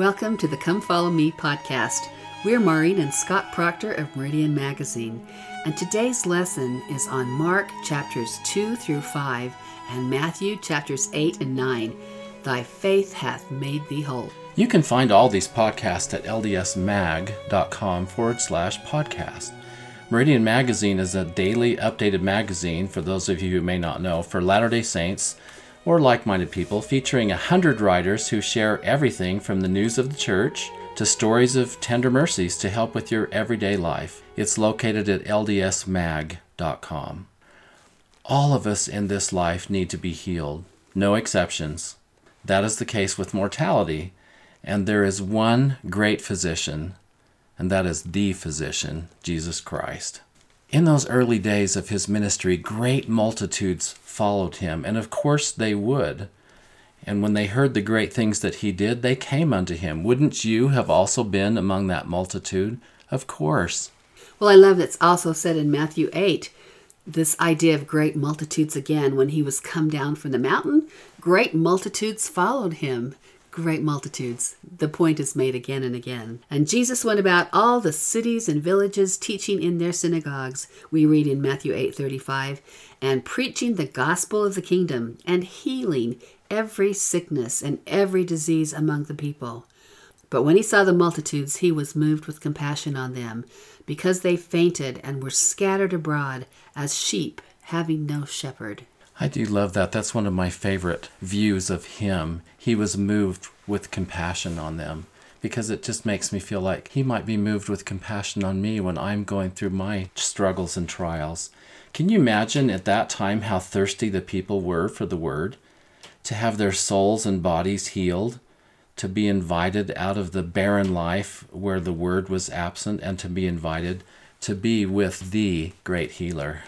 Welcome to the Come Follow Me podcast. We're Maureen and Scott Proctor of Meridian Magazine, and today's lesson is on Mark chapters 2 through 5 and Matthew chapters 8 and 9. Thy faith hath made thee whole. You can find all these podcasts at ldsmag.com forward slash podcast. Meridian Magazine is a daily updated magazine, for those of you who may not know, for Latter day Saints or like minded people, featuring a hundred writers who share everything from the news of the church to stories of tender mercies to help with your everyday life. It's located at ldsmag.com. All of us in this life need to be healed, no exceptions. That is the case with mortality, and there is one great physician, and that is the physician, Jesus Christ. In those early days of his ministry, great multitudes followed him, and of course they would. And when they heard the great things that he did, they came unto him. Wouldn't you have also been among that multitude? Of course. Well, I love that's also said in Matthew 8 this idea of great multitudes again. When he was come down from the mountain, great multitudes followed him great multitudes. The point is made again and again. And Jesus went about all the cities and villages teaching in their synagogues. We read in Matthew 8:35, and preaching the gospel of the kingdom and healing every sickness and every disease among the people. But when he saw the multitudes, he was moved with compassion on them, because they fainted and were scattered abroad as sheep having no shepherd. I do love that. That's one of my favorite views of him. He was moved with compassion on them because it just makes me feel like he might be moved with compassion on me when I'm going through my struggles and trials. Can you imagine at that time how thirsty the people were for the word? To have their souls and bodies healed, to be invited out of the barren life where the word was absent, and to be invited to be with the great healer.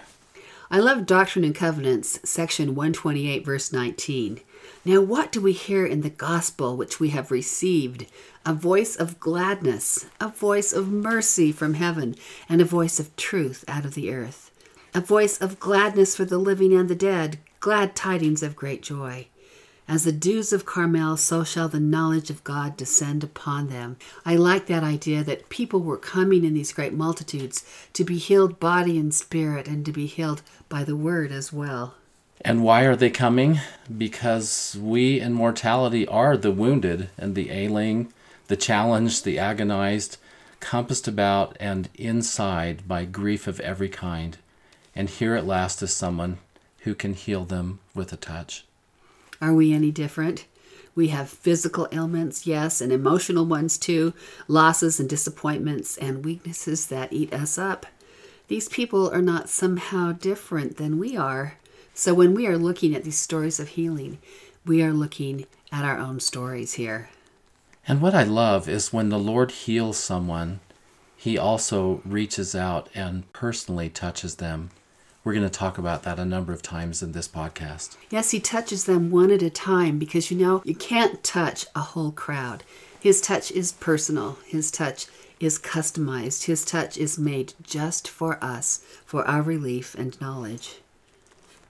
I love Doctrine and Covenants, section 128, verse 19. Now, what do we hear in the gospel which we have received? A voice of gladness, a voice of mercy from heaven, and a voice of truth out of the earth. A voice of gladness for the living and the dead, glad tidings of great joy. As the dews of Carmel, so shall the knowledge of God descend upon them. I like that idea that people were coming in these great multitudes to be healed body and spirit and to be healed by the word as well. And why are they coming? Because we in mortality are the wounded and the ailing, the challenged, the agonized, compassed about and inside by grief of every kind. And here at last is someone who can heal them with a touch. Are we any different? We have physical ailments, yes, and emotional ones too, losses and disappointments and weaknesses that eat us up. These people are not somehow different than we are. So when we are looking at these stories of healing, we are looking at our own stories here. And what I love is when the Lord heals someone, he also reaches out and personally touches them we're going to talk about that a number of times in this podcast. Yes, he touches them one at a time because you know, you can't touch a whole crowd. His touch is personal, his touch is customized, his touch is made just for us, for our relief and knowledge.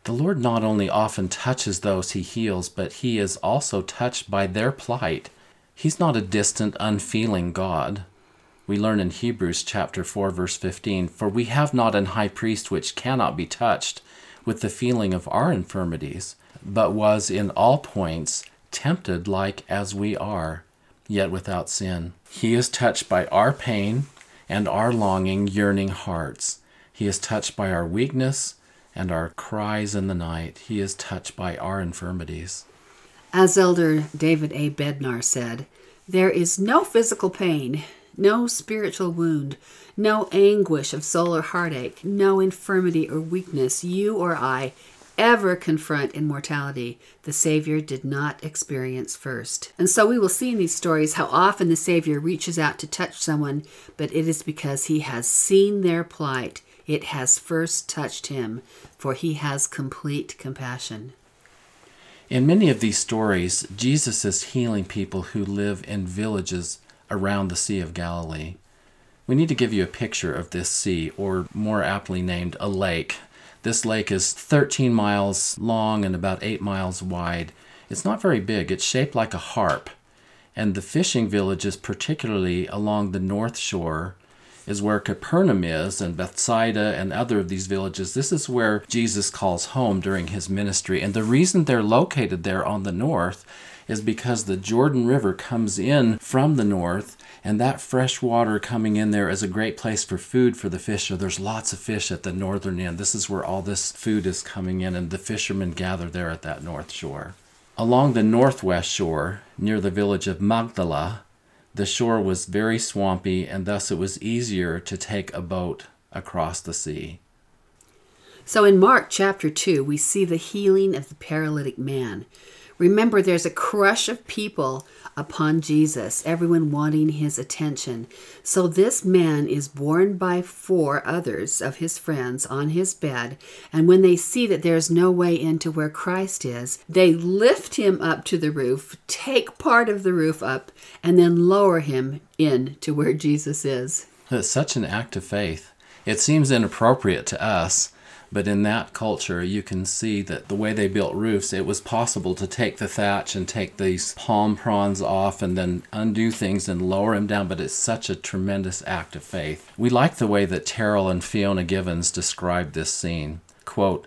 The Lord not only often touches those he heals, but he is also touched by their plight. He's not a distant, unfeeling God. We learn in Hebrews chapter 4 verse 15, "For we have not an high priest which cannot be touched with the feeling of our infirmities, but was in all points tempted like as we are, yet without sin. He is touched by our pain and our longing, yearning hearts. He is touched by our weakness and our cries in the night. He is touched by our infirmities." As Elder David A. Bednar said, there is no physical pain no spiritual wound, no anguish of soul or heartache, no infirmity or weakness you or I ever confront in mortality the Savior did not experience first. And so we will see in these stories how often the Savior reaches out to touch someone, but it is because he has seen their plight. It has first touched him, for he has complete compassion. In many of these stories, Jesus is healing people who live in villages around the Sea of Galilee. We need to give you a picture of this sea, or more aptly named, a lake. This lake is 13 miles long and about 8 miles wide. It's not very big, it's shaped like a harp. And the fishing villages, particularly along the north shore, is where Capernaum is, and Bethsaida and other of these villages. This is where Jesus calls home during his ministry. And the reason they're located there on the north is because the Jordan River comes in from the north, and that fresh water coming in there is a great place for food for the fish. So there's lots of fish at the northern end. This is where all this food is coming in, and the fishermen gather there at that north shore. Along the northwest shore, near the village of Magdala, the shore was very swampy, and thus it was easier to take a boat across the sea. So in Mark chapter 2, we see the healing of the paralytic man. Remember, there's a crush of people upon Jesus, everyone wanting his attention. So this man is borne by four others of his friends on his bed, and when they see that there's no way into where Christ is, they lift him up to the roof, take part of the roof up, and then lower him in to where Jesus is. It's such an act of faith. It seems inappropriate to us but in that culture, you can see that the way they built roofs, it was possible to take the thatch and take these palm fronds off and then undo things and lower them down. But it's such a tremendous act of faith. We like the way that Terryl and Fiona Givens describe this scene. Quote,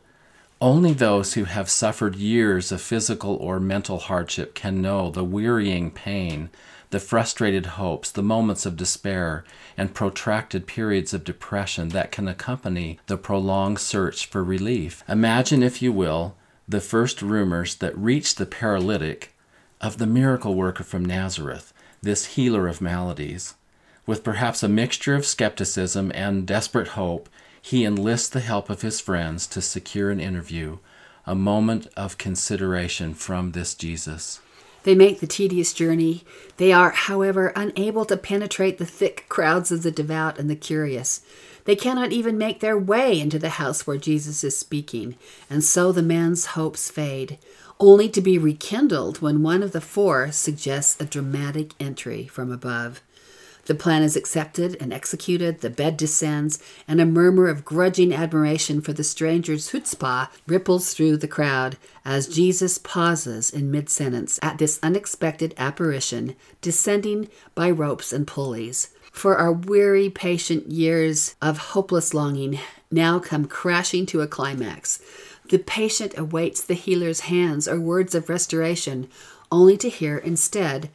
only those who have suffered years of physical or mental hardship can know the wearying pain the frustrated hopes, the moments of despair, and protracted periods of depression that can accompany the prolonged search for relief. Imagine, if you will, the first rumors that reached the paralytic of the miracle worker from Nazareth, this healer of maladies. With perhaps a mixture of skepticism and desperate hope, he enlists the help of his friends to secure an interview, a moment of consideration from this Jesus. They make the tedious journey. They are, however, unable to penetrate the thick crowds of the devout and the curious. They cannot even make their way into the house where Jesus is speaking, and so the man's hopes fade, only to be rekindled when one of the four suggests a dramatic entry from above. The plan is accepted and executed, the bed descends, and a murmur of grudging admiration for the stranger's chutzpah ripples through the crowd as Jesus pauses in mid sentence at this unexpected apparition descending by ropes and pulleys. For our weary, patient years of hopeless longing now come crashing to a climax. The patient awaits the healer's hands or words of restoration, only to hear instead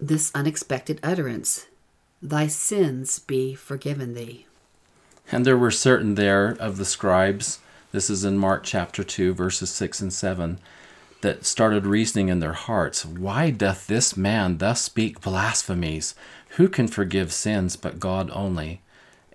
this unexpected utterance thy sins be forgiven thee. And there were certain there of the scribes, this is in Mark chapter 2, verses 6 and 7, that started reasoning in their hearts, Why doth this man thus speak blasphemies? Who can forgive sins but God only?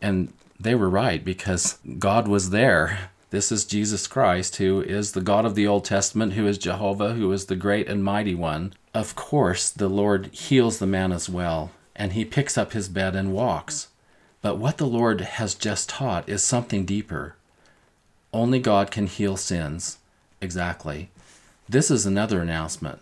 And they were right because God was there. This is Jesus Christ, who is the God of the Old Testament, who is Jehovah, who is the great and mighty one. Of course, the Lord heals the man as well and he picks up his bed and walks. But what the Lord has just taught is something deeper. Only God can heal sins. Exactly. This is another announcement,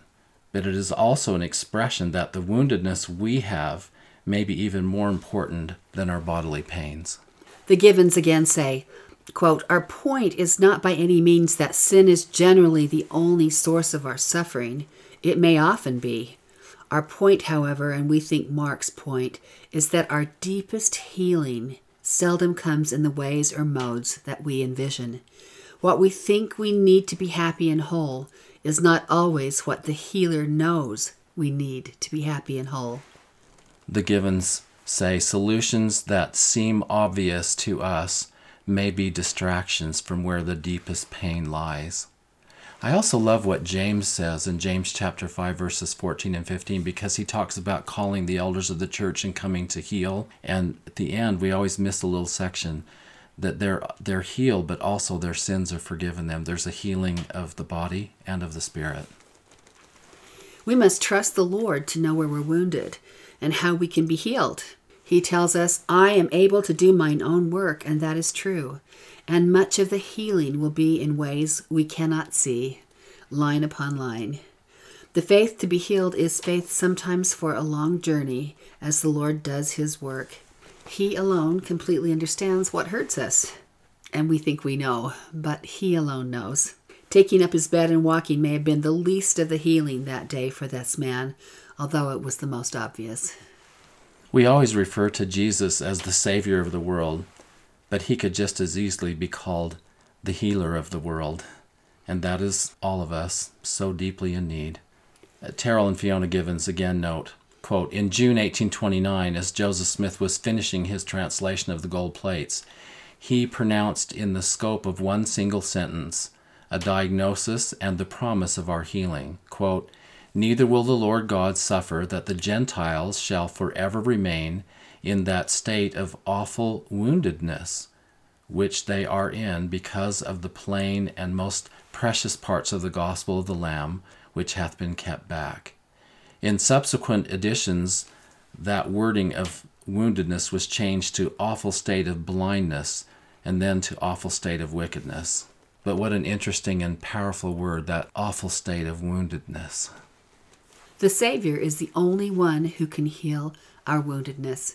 but it is also an expression that the woundedness we have may be even more important than our bodily pains. The Givens again say, quote, Our point is not by any means that sin is generally the only source of our suffering. It may often be. Our point, however, and we think Mark's point, is that our deepest healing seldom comes in the ways or modes that we envision. What we think we need to be happy and whole is not always what the healer knows we need to be happy and whole. The Givens say solutions that seem obvious to us may be distractions from where the deepest pain lies. I also love what James says in James chapter 5 verses 14 and 15 because he talks about calling the elders of the church and coming to heal and at the end we always miss a little section that they're they're healed but also their sins are forgiven them. There's a healing of the body and of the spirit. We must trust the Lord to know where we're wounded and how we can be healed. He tells us, I am able to do mine own work, and that is true and much of the healing will be in ways we cannot see, line upon line. The faith to be healed is faith sometimes for a long journey as the Lord does his work. He alone completely understands what hurts us, and we think we know, but he alone knows. Taking up his bed and walking may have been the least of the healing that day for this man, although it was the most obvious. We always refer to Jesus as the Savior of the world, but he could just as easily be called the healer of the world, and that is all of us so deeply in need. Uh, Terryl and Fiona Givens again note, quote, In June 1829, as Joseph Smith was finishing his translation of the gold plates, he pronounced in the scope of one single sentence a diagnosis and the promise of our healing. Quote, Neither will the Lord God suffer that the Gentiles shall forever remain in that state of awful woundedness which they are in because of the plain and most precious parts of the gospel of the Lamb which hath been kept back. In subsequent editions, that wording of woundedness was changed to awful state of blindness and then to awful state of wickedness. But what an interesting and powerful word, that awful state of woundedness. The Savior is the only one who can heal our woundedness.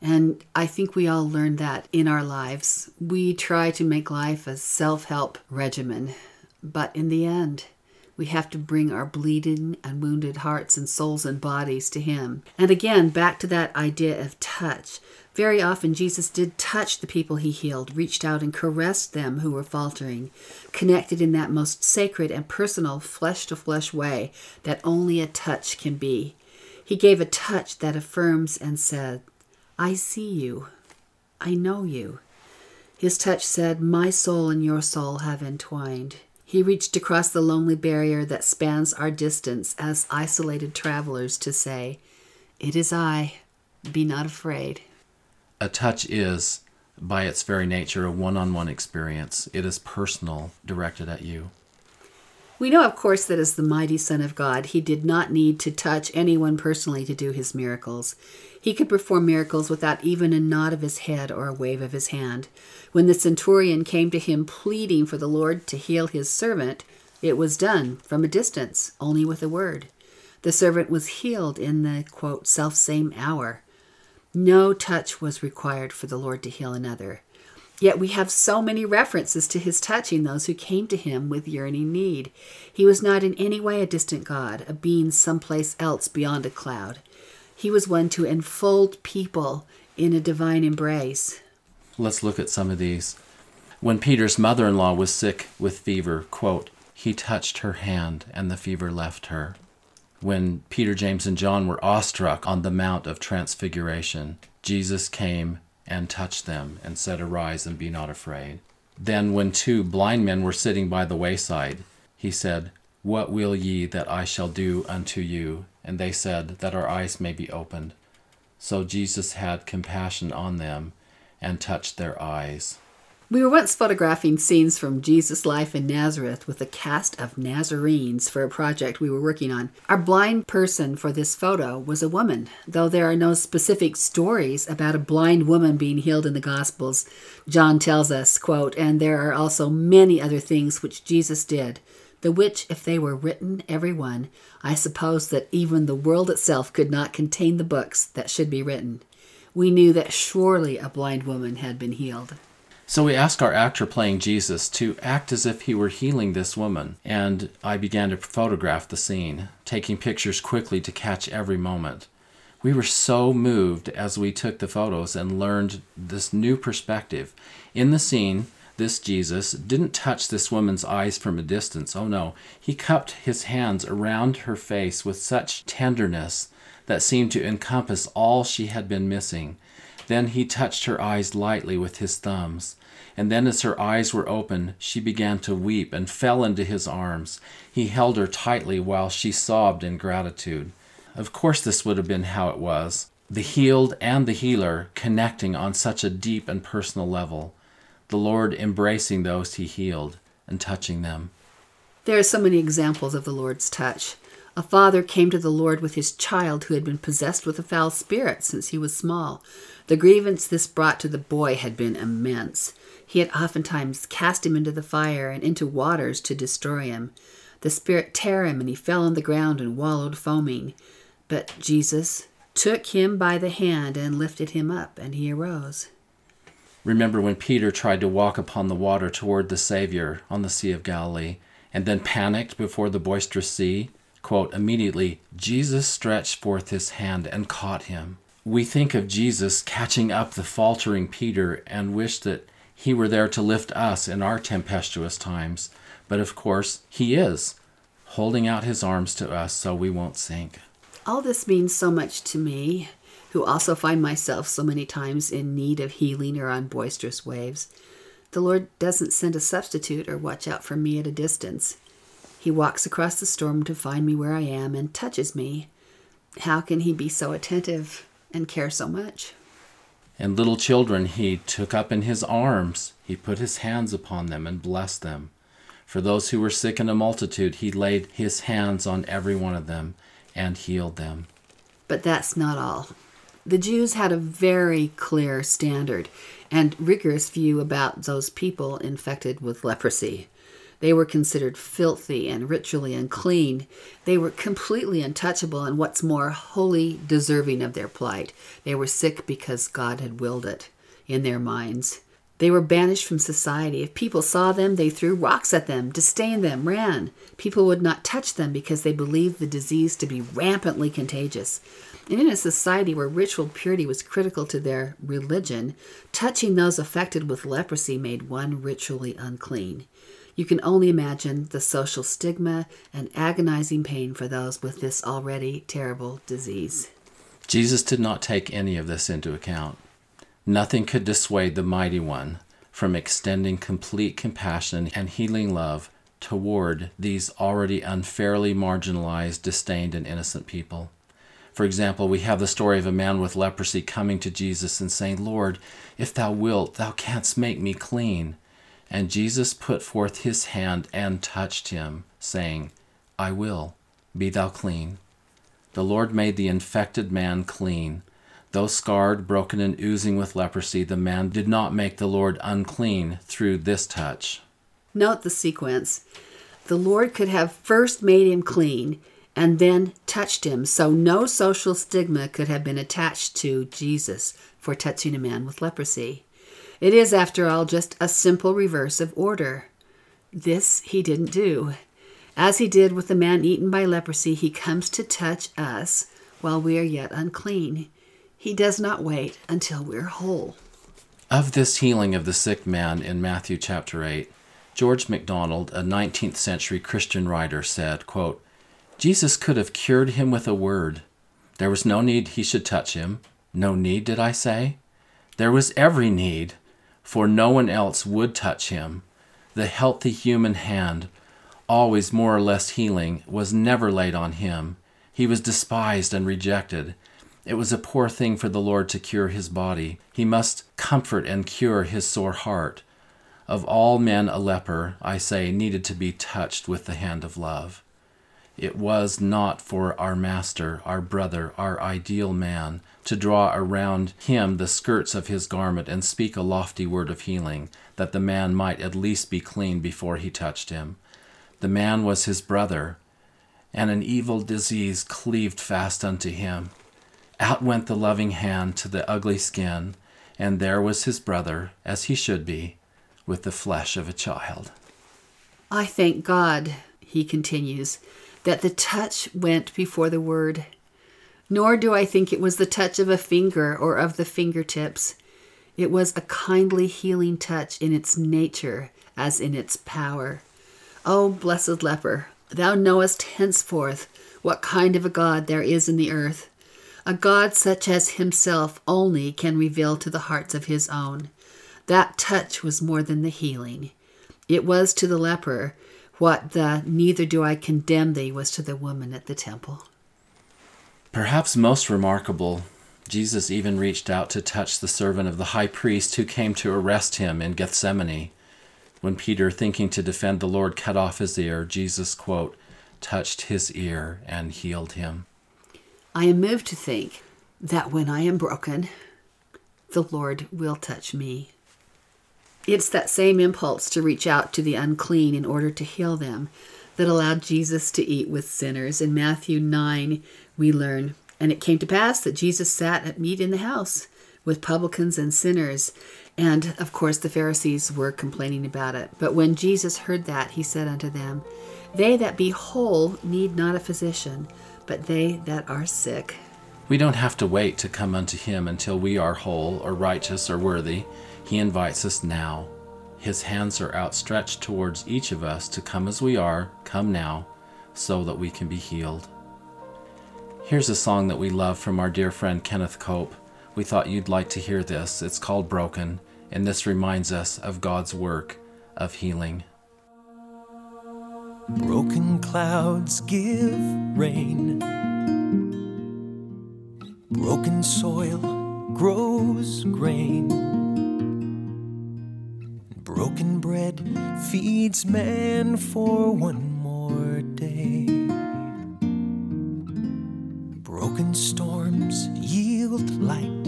And I think we all learn that in our lives. We try to make life a self help regimen, but in the end, we have to bring our bleeding and wounded hearts and souls and bodies to Him. And again, back to that idea of touch. Very often, Jesus did touch the people He healed, reached out and caressed them who were faltering, connected in that most sacred and personal flesh to flesh way that only a touch can be. He gave a touch that affirms and said, I see you. I know you. His touch said, My soul and your soul have entwined. He reached across the lonely barrier that spans our distance as isolated travelers to say, It is I. Be not afraid. A touch is, by its very nature, a one on one experience. It is personal, directed at you. We know, of course, that as the mighty Son of God, he did not need to touch anyone personally to do his miracles. He could perform miracles without even a nod of his head or a wave of his hand. When the centurion came to him pleading for the Lord to heal his servant, it was done from a distance, only with a word. The servant was healed in the quote, self same hour. No touch was required for the Lord to heal another. Yet we have so many references to his touching those who came to him with yearning need. He was not in any way a distant God, a being someplace else beyond a cloud. He was one to enfold people in a divine embrace. Let's look at some of these. When Peter's mother in law was sick with fever, quote, he touched her hand and the fever left her. When Peter, James, and John were awestruck on the Mount of Transfiguration, Jesus came and touched them and said, Arise and be not afraid. Then, when two blind men were sitting by the wayside, he said, What will ye that I shall do unto you? And they said, That our eyes may be opened. So Jesus had compassion on them and touched their eyes. We were once photographing scenes from Jesus' life in Nazareth with a cast of Nazarenes for a project we were working on. Our blind person for this photo was a woman, though there are no specific stories about a blind woman being healed in the Gospels. John tells us, quote, and there are also many other things which Jesus did the which, if they were written every one, I suppose that even the world itself could not contain the books that should be written. We knew that surely a blind woman had been healed. So we asked our actor playing Jesus to act as if he were healing this woman, and I began to photograph the scene, taking pictures quickly to catch every moment. We were so moved as we took the photos and learned this new perspective. In the scene, this Jesus didn't touch this woman's eyes from a distance. Oh no, he cupped his hands around her face with such tenderness that seemed to encompass all she had been missing. Then he touched her eyes lightly with his thumbs. And then, as her eyes were open, she began to weep and fell into his arms. He held her tightly while she sobbed in gratitude. Of course, this would have been how it was the healed and the healer connecting on such a deep and personal level the Lord embracing those he healed and touching them. There are so many examples of the Lord's touch. A father came to the Lord with his child who had been possessed with a foul spirit since he was small. The grievance this brought to the boy had been immense. He had oftentimes cast him into the fire and into waters to destroy him. The spirit tare him, and he fell on the ground and wallowed foaming. But Jesus took him by the hand and lifted him up, and he arose. Remember when Peter tried to walk upon the water toward the Savior on the Sea of Galilee, and then panicked before the boisterous sea? Quote, immediately, Jesus stretched forth his hand and caught him. We think of Jesus catching up the faltering Peter and wish that he were there to lift us in our tempestuous times. But of course, he is, holding out his arms to us so we won't sink. All this means so much to me, who also find myself so many times in need of healing or on boisterous waves. The Lord doesn't send a substitute or watch out for me at a distance. He walks across the storm to find me where I am and touches me. How can He be so attentive and care so much? And little children he took up in his arms. He put his hands upon them and blessed them. For those who were sick in a multitude, he laid his hands on every one of them and healed them. But that's not all. The Jews had a very clear standard and rigorous view about those people infected with leprosy. They were considered filthy and ritually unclean. They were completely untouchable and, what's more, wholly deserving of their plight. They were sick because God had willed it in their minds. They were banished from society. If people saw them, they threw rocks at them, disdained them, ran. People would not touch them because they believed the disease to be rampantly contagious. And in a society where ritual purity was critical to their religion, touching those affected with leprosy made one ritually unclean. You can only imagine the social stigma and agonizing pain for those with this already terrible disease. Jesus did not take any of this into account. Nothing could dissuade the Mighty One from extending complete compassion and healing love toward these already unfairly marginalized, disdained, and innocent people. For example, we have the story of a man with leprosy coming to Jesus and saying, Lord, if thou wilt, thou canst make me clean. And Jesus put forth his hand and touched him, saying, I will, be thou clean. The Lord made the infected man clean Though scarred, broken, and oozing with leprosy, the man did not make the Lord unclean through this touch. Note the sequence. The Lord could have first made him clean and then touched him, so no social stigma could have been attached to Jesus for touching a man with leprosy. It is, after all, just a simple reverse of order. This he didn't do. As he did with the man eaten by leprosy, he comes to touch us while we are yet unclean. He does not wait until we're whole. Of this healing of the sick man in Matthew chapter 8, George MacDonald, a 19th century Christian writer, said, quote, Jesus could have cured him with a word. There was no need he should touch him. No need, did I say? There was every need, for no one else would touch him. The healthy human hand, always more or less healing, was never laid on him. He was despised and rejected. It was a poor thing for the Lord to cure his body. He must comfort and cure his sore heart. Of all men, a leper, I say, needed to be touched with the hand of love. It was not for our master, our brother, our ideal man, to draw around him the skirts of his garment and speak a lofty word of healing, that the man might at least be clean before he touched him. The man was his brother, and an evil disease cleaved fast unto him. Out went the loving hand to the ugly skin, and there was his brother, as he should be, with the flesh of a child. I thank God, he continues, that the touch went before the word. Nor do I think it was the touch of a finger or of the fingertips. It was a kindly healing touch in its nature as in its power. O oh, blessed leper, thou knowest henceforth what kind of a God there is in the earth a God such as himself only can reveal to the hearts of his own. That touch was more than the healing. It was to the leper what the neither do I condemn thee was to the woman at the temple. Perhaps most remarkable, Jesus even reached out to touch the servant of the high priest who came to arrest him in Gethsemane. When Peter, thinking to defend the Lord, cut off his ear, Jesus, quote, touched his ear and healed him. I am moved to think that when I am broken, the Lord will touch me. It's that same impulse to reach out to the unclean in order to heal them that allowed Jesus to eat with sinners. In Matthew 9, we learn, And it came to pass that Jesus sat at meat in the house with publicans and sinners, And of course, the Pharisees were complaining about it. But when Jesus heard that, he said unto them, They that be whole need not a physician, but they that are sick. We don't have to wait to come unto him until we are whole or righteous or worthy. He invites us now. His hands are outstretched towards each of us to come as we are, come now, so that we can be healed. Here's a song that we love from our dear friend Kenneth Cope. We thought you'd like to hear this. It's called Broken, and this reminds us of God's work of healing. Broken clouds give rain. Broken soil grows grain. Feeds man for one more day. Broken storms yield light.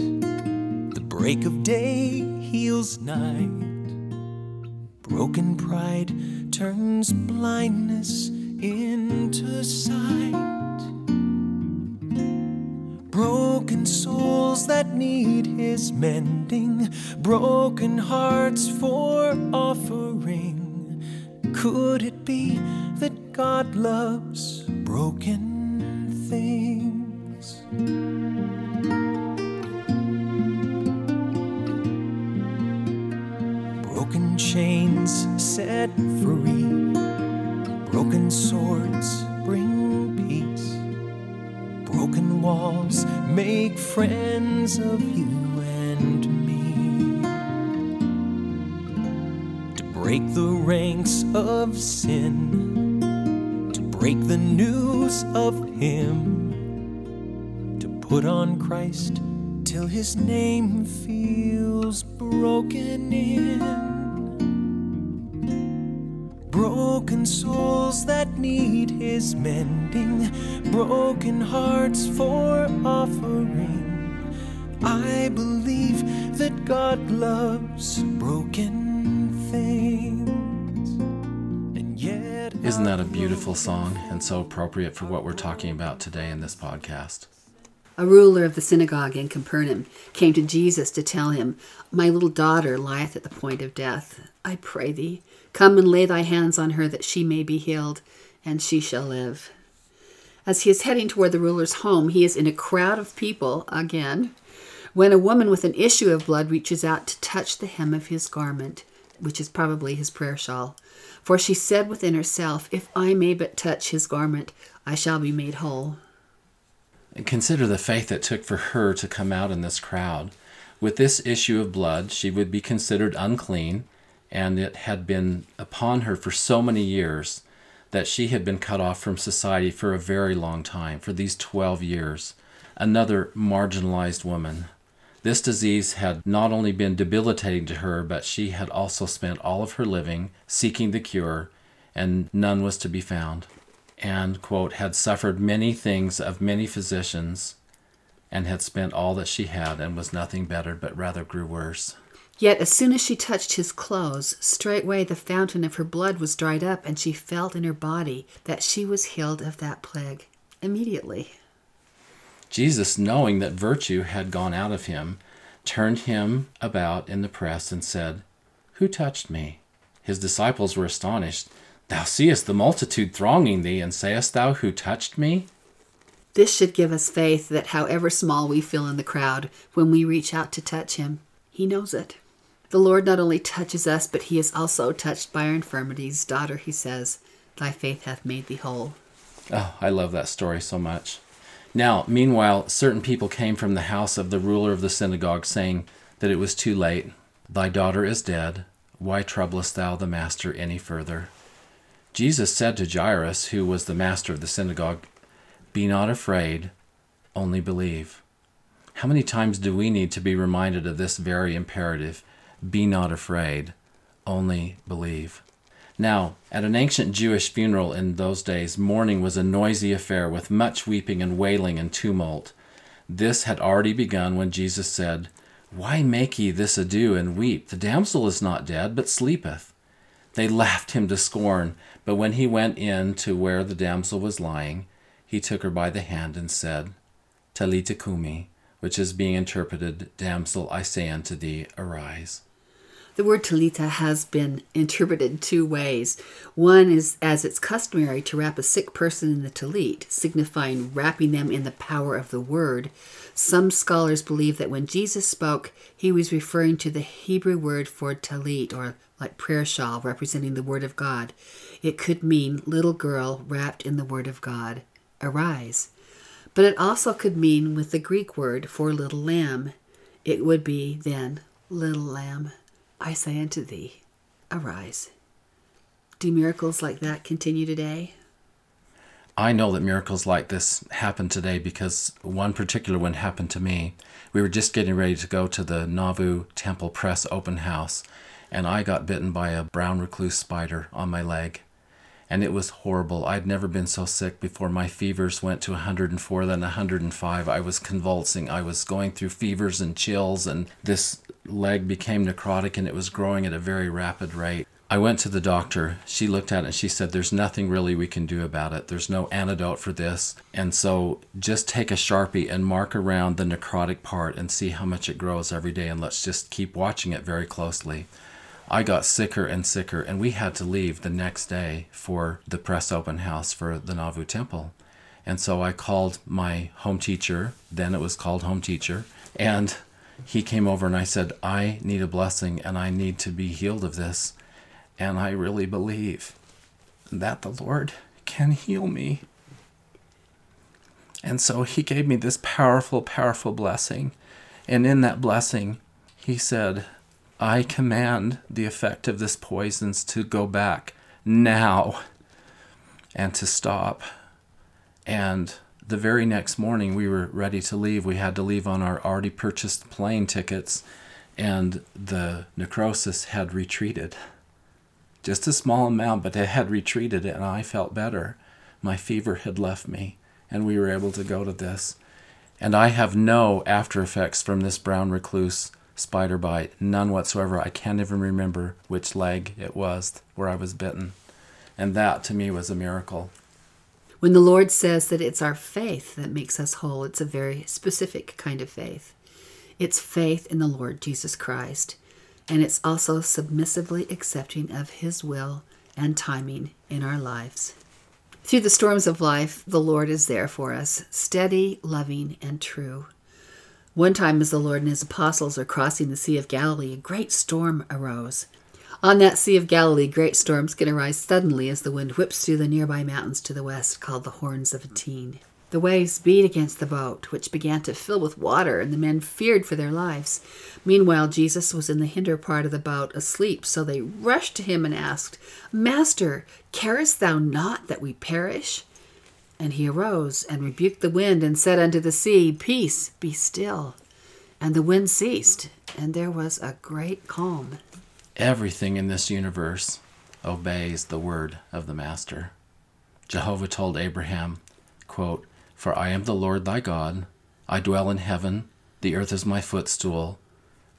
The break of day heals night. Broken pride turns blindness into sight. Broken souls that need his mending, broken hearts for offering. Could it be that God loves broken things? Broken chains set free, broken swords bring peace. Broken walls make friends of you and me. To break the ranks of sin, to break the news of Him, to put on Christ till His name feels broken in. Broken souls that need his mending, broken hearts for offering. I believe that God loves broken things. And yet Isn't that a beautiful song and so appropriate for what we're talking about today in this podcast? A ruler of the synagogue in Capernaum came to Jesus to tell him, My little daughter lieth at the point of death. I pray thee, come and lay thy hands on her that she may be healed, and she shall live. As he is heading toward the ruler's home, he is in a crowd of people again when a woman with an issue of blood reaches out to touch the hem of his garment, which is probably his prayer shawl. For she said within herself, If I may but touch his garment, I shall be made whole. Consider the faith it took for her to come out in this crowd. With this issue of blood, she would be considered unclean, and it had been upon her for so many years that she had been cut off from society for a very long time, for these 12 years. Another marginalized woman. This disease had not only been debilitating to her, but she had also spent all of her living seeking the cure, and none was to be found. And, quote, had suffered many things of many physicians, and had spent all that she had, and was nothing better, but rather grew worse. Yet as soon as she touched his clothes, straightway the fountain of her blood was dried up, and she felt in her body that she was healed of that plague immediately. Jesus, knowing that virtue had gone out of him, turned him about in the press and said, Who touched me? His disciples were astonished. Thou seest the multitude thronging thee, and sayest thou, Who touched me? This should give us faith that however small we feel in the crowd, when we reach out to touch him, he knows it. The Lord not only touches us, but he is also touched by our infirmities. Daughter, he says, thy faith hath made thee whole. Oh, I love that story so much. Now, meanwhile, certain people came from the house of the ruler of the synagogue, saying that it was too late. Thy daughter is dead. Why troublest thou the master any further? Jesus said to Jairus, who was the master of the synagogue, Be not afraid, only believe. How many times do we need to be reminded of this very imperative? Be not afraid, only believe. Now, at an ancient Jewish funeral in those days, mourning was a noisy affair with much weeping and wailing and tumult. This had already begun when Jesus said, Why make ye this ado and weep? The damsel is not dead, but sleepeth. They laughed him to scorn, but when he went in to where the damsel was lying, he took her by the hand and said, Talita cumi, which is being interpreted, Damsel, I say unto thee, arise. The word talita has been interpreted two ways. One is as it's customary to wrap a sick person in the talit, signifying wrapping them in the power of the word. Some scholars believe that when Jesus spoke, he was referring to the Hebrew word for talit, or like prayer shawl, representing the word of God. It could mean little girl wrapped in the word of God, arise. But it also could mean with the Greek word for little lamb. It would be then, little lamb. I say unto thee, arise. Do miracles like that continue today? I know that miracles like this happen today because one particular one happened to me. We were just getting ready to go to the Nauvoo Temple Press open house, and I got bitten by a brown recluse spider on my leg. And it was horrible. I'd never been so sick before. My fevers went to 104, then 105. I was convulsing. I was going through fevers and chills, and this leg became necrotic and it was growing at a very rapid rate. I went to the doctor. She looked at it and she said, There's nothing really we can do about it. There's no antidote for this. And so just take a Sharpie and mark around the necrotic part and see how much it grows every day. And let's just keep watching it very closely. I got sicker and sicker, and we had to leave the next day for the press open house for the Nauvoo Temple. And so I called my home teacher, then it was called home teacher, and he came over and I said, I need a blessing and I need to be healed of this. And I really believe that the Lord can heal me. And so he gave me this powerful, powerful blessing. And in that blessing, he said, I command the effect of this poisons to go back now and to stop. And the very next morning, we were ready to leave. We had to leave on our already purchased plane tickets, and the necrosis had retreated. Just a small amount, but it had retreated, and I felt better. My fever had left me, and we were able to go to this. And I have no after effects from this brown recluse spider bite, none whatsoever. I can't even remember which leg it was where I was bitten. And that to me was a miracle. When the Lord says that it's our faith that makes us whole, it's a very specific kind of faith. It's faith in the Lord Jesus Christ, and it's also submissively accepting of His will and timing in our lives. Through the storms of life, the Lord is there for us, steady, loving, and true. One time, as the Lord and his apostles are crossing the Sea of Galilee, a great storm arose. On that Sea of Galilee, great storms can arise suddenly as the wind whips through the nearby mountains to the west, called the Horns of Hattin. The waves beat against the boat, which began to fill with water, and the men feared for their lives. Meanwhile, Jesus was in the hinder part of the boat, asleep, so they rushed to him and asked, Master, carest thou not that we perish? And he arose and rebuked the wind and said unto the sea, Peace, be still. And the wind ceased, and there was a great calm. Everything in this universe obeys the word of the Master. Jehovah told Abraham, quote, For I am the Lord thy God. I dwell in heaven. The earth is my footstool.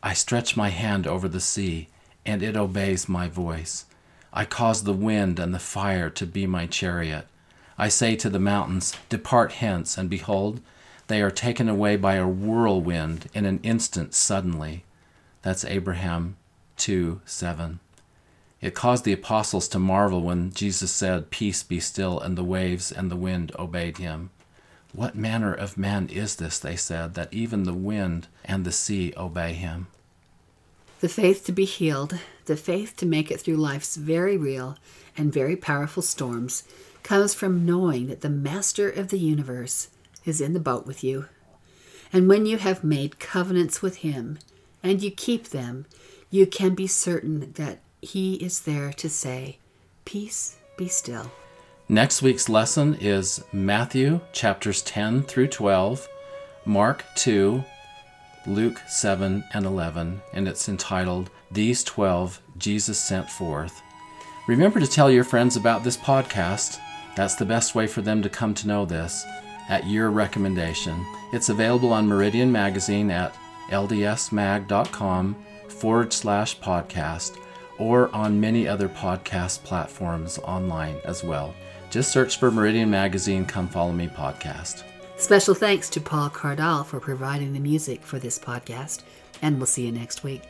I stretch my hand over the sea, and it obeys my voice. I cause the wind and the fire to be my chariot. I say to the mountains, Depart hence, and behold, they are taken away by a whirlwind in an instant suddenly. That's Abraham 2 7. It caused the apostles to marvel when Jesus said, Peace be still, and the waves and the wind obeyed him. What manner of man is this, they said, that even the wind and the sea obey him? The faith to be healed, the faith to make it through life's very real and very powerful storms, comes from knowing that the Master of the universe is in the boat with you. And when you have made covenants with him and you keep them, you can be certain that he is there to say, Peace, be still. Next week's lesson is Matthew chapters 10 through 12, Mark 2, Luke 7 and 11, and it's entitled These 12 Jesus Sent Forth. Remember to tell your friends about this podcast that's the best way for them to come to know this at your recommendation. It's available on Meridian Magazine at ldsmag.com forward slash podcast or on many other podcast platforms online as well. Just search for Meridian Magazine Come Follow Me podcast. Special thanks to Paul Cardall for providing the music for this podcast, and we'll see you next week.